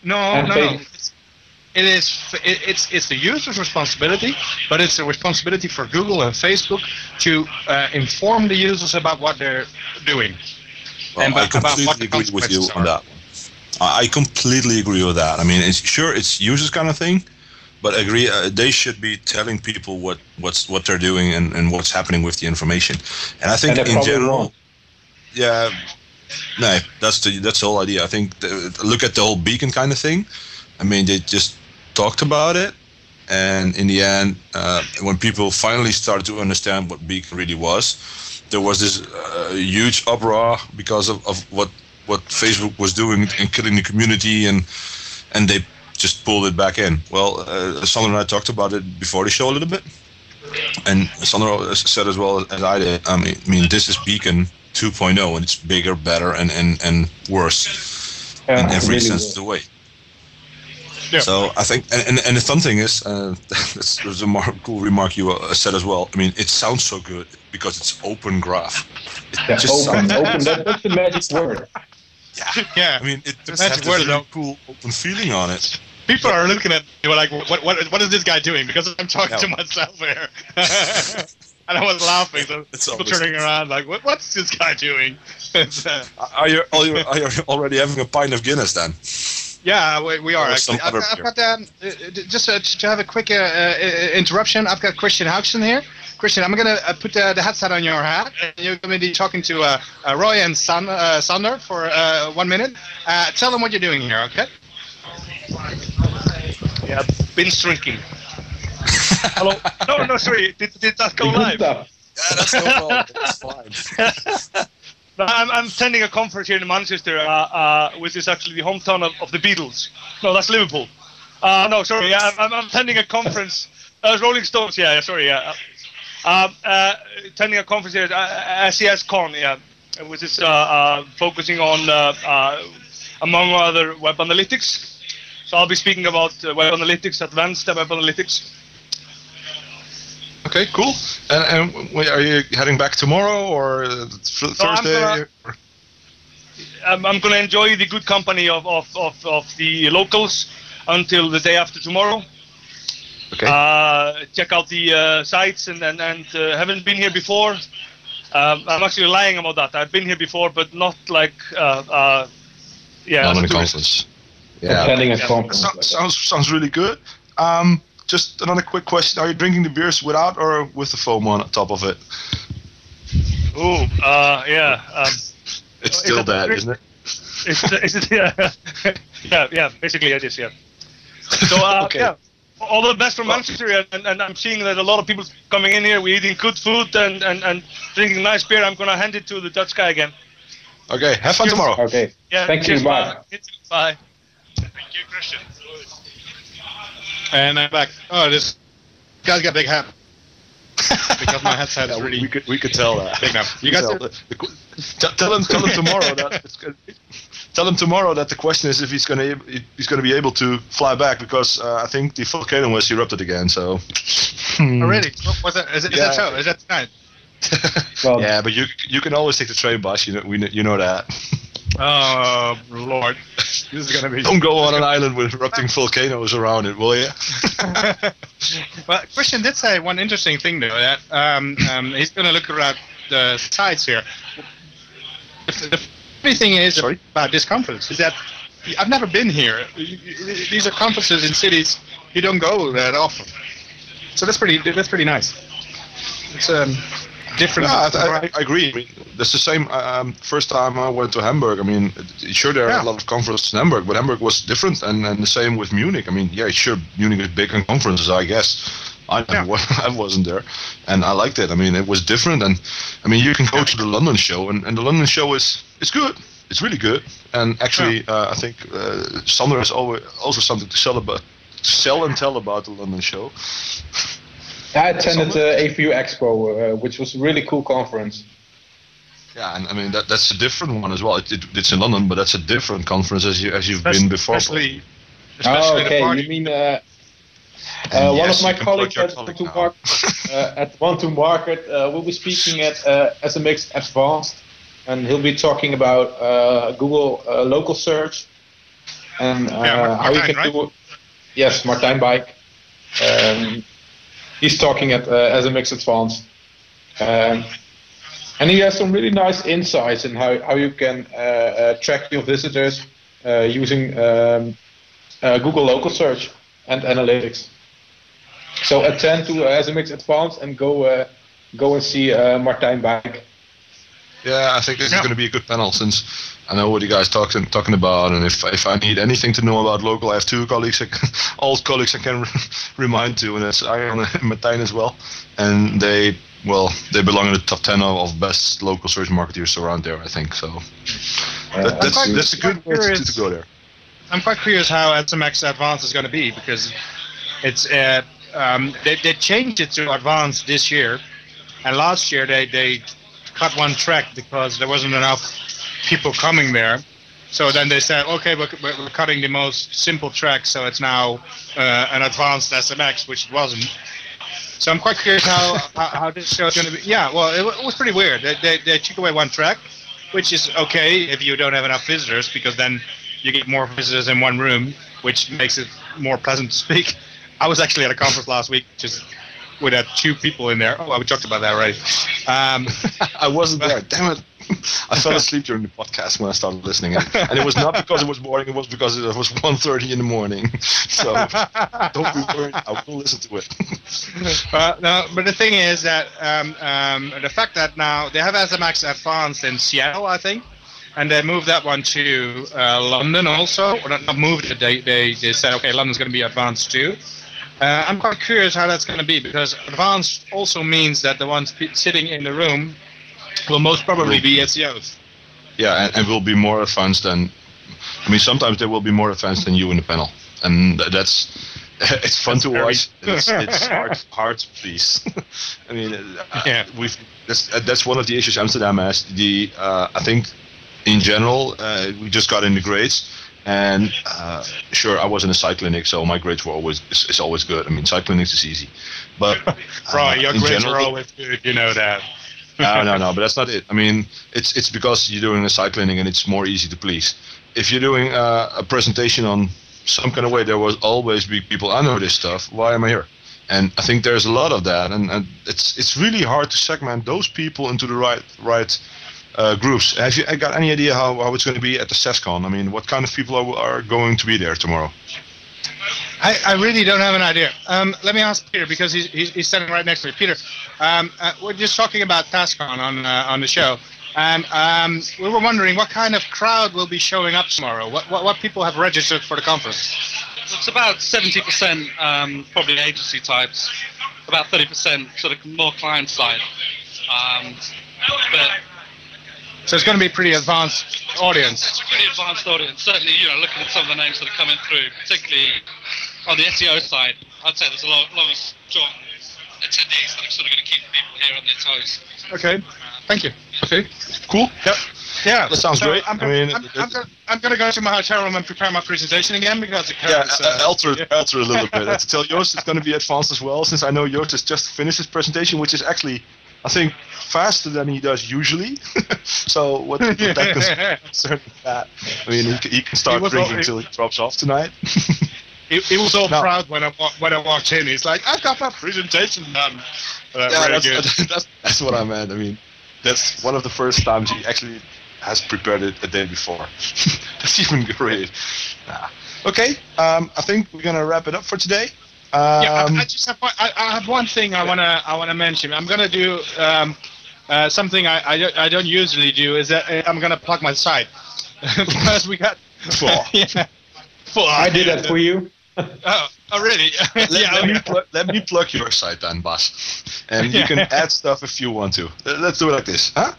Is- No, no, no. It's, it is. It, it's it's the user's responsibility, but it's a responsibility for Google and Facebook to uh, inform the users about what they're doing. Well, And I about- about completely agree with you consequences on that. I I completely agree with that. I mean, it's sure it's users kind of thing, but I agree uh, they should be telling people what what's what they're doing and, and what's happening with the information. And I think And in general, won't. yeah, no, that's the that's the whole idea. I think the, look at the whole beacon kind of thing. I mean, they just talked about it, and in the end, uh, when people finally started to understand what beacon really was, there was this uh, huge uproar because of, of what what Facebook was doing and killing the community, and and they just pulled it back in. Well, uh, Sander and I talked about it before the show a little bit, and Sander said as well as I did. I mean, I mean this is Beacon 2.0, and it's bigger, better, and and and worse in Yeah, every really sense will. of the way. Yeah. So I think, and, and, and the fun thing is, uh, that's, that's a mar- cool remark you uh, said as well. I mean, it sounds so good because it's open graph. It Yeah, just open, sounds, open. That, that's the magic word. Yeah. Yeah. I mean, it just magic has this word, really though. cool open feeling on it. People are looking at me like, what, what, what is this guy doing? Because I'm talking Yeah. to myself here. and I was laughing, so It's people always- turning around like, what, what's this guy doing? Uh, Are you, are you are you already having a pint of Guinness then? yeah, we, we are actually. I've, I've got, um, uh, uh, just uh, to have a quick uh, uh, interruption, I've got Kristjan Hauksson here. Christian, I'm going to uh, put uh, the headset on your hat. You're going to be talking to uh, uh, Roy and San, uh, Sander for uh, one minute. Uh, tell them what you're doing here, okay? Yeah, binge drinking. Hello. No, no, sorry. Did, did that go live? stuff. Yeah, that's no problem. That's fine. I'm, I'm attending a conference here in Manchester, uh, uh, which is actually the hometown of, of the Beatles. No, that's Liverpool. Uh, no, sorry, yeah, I'm, I'm attending a conference. Uh, Rolling Stones, yeah, yeah, sorry, yeah. Um, uh, attending a conference here at uh, SAScon, yeah, which is uh, uh, focusing on, uh, uh, among other, web analytics. So I'll be speaking about uh, web analytics, advanced web analytics. Okay, cool. And, and are you heading back tomorrow or th- I'm Thursday? gonna- I'm, I'm going to enjoy the good company of, of, of, of the locals until the day after tomorrow. Okay. Uh, check out the uh, sites and and, and uh, haven't been here before. Um, I'm actually lying about that. I've been here before, but not like uh, uh, yeah. Not as on a the tourist. Attending a Yeah. conference. So- sounds sounds really good. Um, just another quick question: Are you drinking the beers without or with the foam on top of it? Oh, uh, yeah. Um, It's still it- that, isn't it? Is it, is it yeah, yeah, yeah. Basically, it is. Yeah. So uh, Okay. yeah, all the best from Manchester, and, and I'm seeing that a lot of people coming in here. We're eating good food and, and, and drinking nice beer. I'm gonna hand it to the Dutch guy again. Okay, have fun Cheers. tomorrow. Okay. Yeah. Thank cheers, you. Bye. Bye. Thank you, Kristjan. And I'm back. Oh, this guy's got a big hat. because my headset is Yeah, really we could we could tell that. big now. You We guys, tell that. The qu- t- tell him tell him tomorrow that it's gonna, tell him tomorrow that the question is if he's gonna he's gonna be able to fly back because uh, I think the volcano was erupted again. So. Already? really? What's that? Is, it, is Yeah. that so? Is that tonight? Well, yeah, but you you can always take the train bus. You know we you know that. Oh, Lord. This is gonna be. Don't go on an island with erupting volcanoes around it, will you? well, Kristjan did say one interesting thing though that um, um, he's going to look around the sides here. The, the funny thing is Sorry? about this conference is that I've never been here. These are conferences in cities you don't go that often, so that's pretty that's pretty nice. it's um, different. Yeah, I, I, agree. I mean, that's the same. Um, first time I went to Hamburg. I mean, sure there are Yeah. a lot of conferences in Hamburg, but Hamburg was different, and, and the same with Munich. I mean, yeah, sure, Munich is big on conferences, I guess. I wa- I wasn't there, and I liked it. I mean, it was different, and I mean, you can go to the London show, and, and the London show is it's good. It's really good, and actually, uh, I think uh, Sander has always also something to sell about, to sell and tell about the London show. I attended the A4U Expo, uh, which was a really cool conference. Yeah, and I mean that that's a different one as well. It, it, it's in London, but that's a different conference as you as you've been before. Especially, Oh, especially the okay. party. You mean uh, uh, one yes, of my you can plug colleagues at colleague One to. Market, uh, at One to Market uh, will be speaking at uh, SMX Advanced, and he'll be talking about uh, Google uh, local search and uh, Yeah, Mar- how you Martijn, can do. Yes, Martijn Beijk. Um, he's talking at uh, SMX Advanced. Um, and he has some really nice insights in how, how you can uh, uh, track your visitors uh, using um, uh, Google local search and analytics. So attend to uh, SMX Advanced and go go and see Martijn Beijk. Yeah, I think this is going to be a good panel since I know what you guys talking talking about, and if if I need anything to know about local, I have two colleagues, I can, old colleagues I can remind to, and that's Arjan and Martijn as well, and they well they belong in the top ten of, of best local search marketeers around there, I think. So that, that's that's a good quite way to, to go there. I'm quite curious how SMX Advanced is going to be because it's uh, um, they, they changed it to Advanced this year, and last year they, they cut one track because there wasn't enough people coming there. So then they said, okay, we're, we're cutting the most simple track, so it's now uh, an Advanced SMX, which it wasn't. So I'm quite curious how, how, how this show is going to be. Yeah, well, it, it was pretty weird. They, they, they took away one track, which is okay if you don't have enough visitors, because then you get more visitors in one room, which makes it more pleasant to speak. I was actually at a conference last week, just with uh, two people in there. Oh, we talked about that already. Um, I wasn't there. Damn it! I fell asleep during the podcast when I started listening, and, and it was not because it was boring. It was because it was 1.30 in the morning. So don't be worried. I will listen to it. uh, no, but the thing is that um, um, the fact that now they have SMX Advanced in Seattle, I think, and they moved that one to uh, London also. Or not, not moved it. They, they they said okay, London's going to be advanced too. Uh, I'm quite curious how that's going to be because advanced also means that the ones sitting in the room will most probably be SEOs. Yeah, and, and will be more advanced than. I mean, sometimes they will be more advanced than you in the panel, and that's. It's fun to very- watch. It's, it's hard, hard to please. I mean, uh, Yeah. we've that's uh, that's one of the issues Amsterdam has. The uh, I think in general uh, we just got in the grades, and uh, sure I was in a site clinic, so my grades were always it's, it's always good. I mean, site clinics is easy, but uh, Right, your grades general, are always good, you know that. no, no, no, but that's not it. I mean, it's it's because you're doing a site cleaning and it's more easy to please. If you're doing uh, a presentation on some kind of way, there will always be people. I know this stuff. Why am I here? And I think there's a lot of that, and, and it's it's really hard to segment those people into the right right uh, groups. Have you got any idea how, how it's going to be at the SAScon? I mean, what kind of people are, are going to be there tomorrow? I, I really don't have an idea. Um, let me ask Peter because he's, he's, he's standing right next to me. Peter, um, uh, we're just talking about SAScon on uh, on the show, and um, we were wondering what kind of crowd will be showing up tomorrow. What what, what people have registered for the conference? It's about 70% um, probably agency types, about 30% sort of more client side. Um, but So it's going to be a pretty advanced audience. it's a pretty advanced audience. Certainly, you know, looking at some of the names that are coming through, particularly on the SEO side, I'd say there's a lot, lot of strong attendees that are sort of going to keep people here on their toes. Okay, thank you. Okay, cool. Yep. Yeah, That sounds So great. I'm, I mean, I'm, I'm, gonna, I'm gonna go to my hotel room and prepare my presentation again because the Yeah, current, uh, alter, alter a little bit. Uh, to tell Joost it's going to be advanced as well, since I know Joost has just finished his presentation, which is actually, I think, faster than he does usually. so what, that is concerned with that? I mean, he, he can start was drinking until he drops off tonight. He, he was all No. proud when I when I walked in. He's like, "I've got my presentation done." Uh, yeah, that's, good. that's, that's what I meant. I mean, that's one of the first times he actually has prepared it a day before. that's even great. Nah. Okay, um, I think we're gonna wrap it up for today. Yeah, Um, I, I just have one, I, I have one thing I wanna I wanna mention. I'm gonna do um, uh, something I, I don't I don't usually do is that uh, I'm gonna plug my site because we got yeah. Full I did that for you. Oh, oh really? let, yeah. let, me okay. pl- let me plug your site then, Bas. And you can add stuff if you want to. Let's do it like this, huh?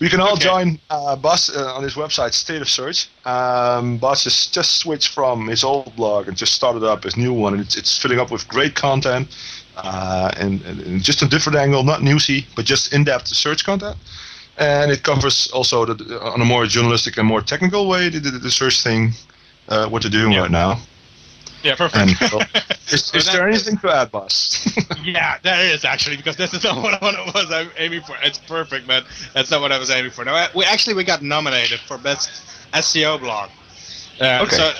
We can all join uh, Bas uh, on his website, State of Search. Um, Bas has just switched from his old blog and just started up his new one, and it's, it's filling up with great content. Uh, and, and, just a different angle, not newsy, but just in-depth search content. And it covers also the, on a more journalistic and more technical way the, the, the search thing, uh, what they're doing right now. Yeah, And perfect. well, is, is there anything to add, Bas? yeah, there is actually because this is not what I was I'm aiming for. It's perfect, but that's not what I was aiming for. No, we actually we got nominated for best SEO blog. Uh, Okay. So uh,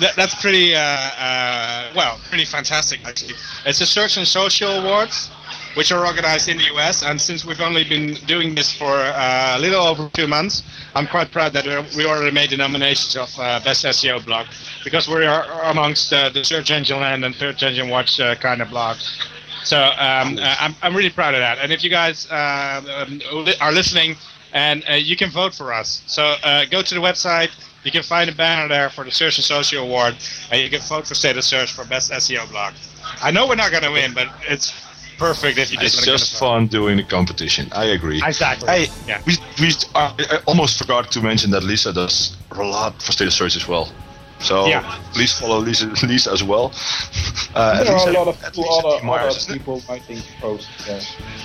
that, that's pretty uh, uh, well, pretty fantastic actually. It's a Search and Social Awards, which are organized in the US, and since we've only been doing this for uh, a little over two months, I'm quite proud that we already made the nominations of uh, best SEO blog because we are amongst uh, the Search Engine Land and Search Engine Watch uh, kind of blogs. So um, uh, I'm, I'm really proud of that. And if you guys uh, um, are listening, and you can vote for us. So go to the website. You can find a banner there for the Search and Social Award, and you can vote for State of Search for best SEO blog. I know we're not going to win, but it's perfect if you just It's just fun doing the competition. I agree. Exactly. Hey, Yeah. we, we uh, I almost forgot to mention that Lisa does a lot for State of Search as well. So Yeah. please follow Lisa, Lisa as well. Uh, there least are a lot of at people, least at other, Myers, other isn't it? people writing posts. Yeah.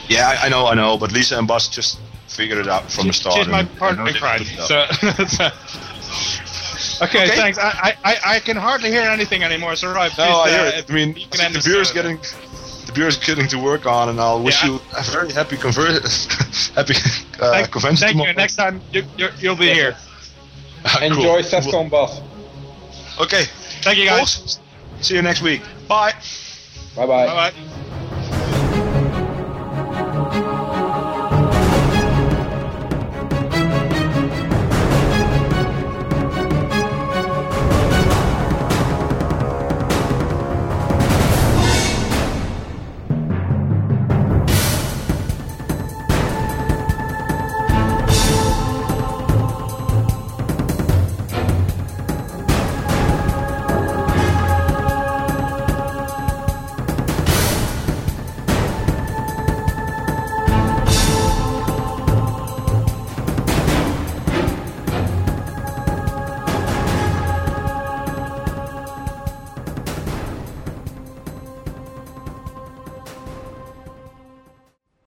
Yeah, I, I know, I know. But Lisa and Bas just figured it out from the start. She's my and- partner and in know crime. they put it up. So, okay, Okay. thanks. I, I, I can hardly hear anything anymore. So, right, No, please, I hear uh, it. if I mean, you can the end beer this, is getting the beer is getting to work on, and I'll wish Yeah. you a very happy conver- happy uh, Thank, convention thank you. Next time you, you, you'll be here. Ah, cool. Enjoy SAScon Bas. Okay. Thank you, guys. Folks, see you next week. Bye. Bye bye. Bye bye.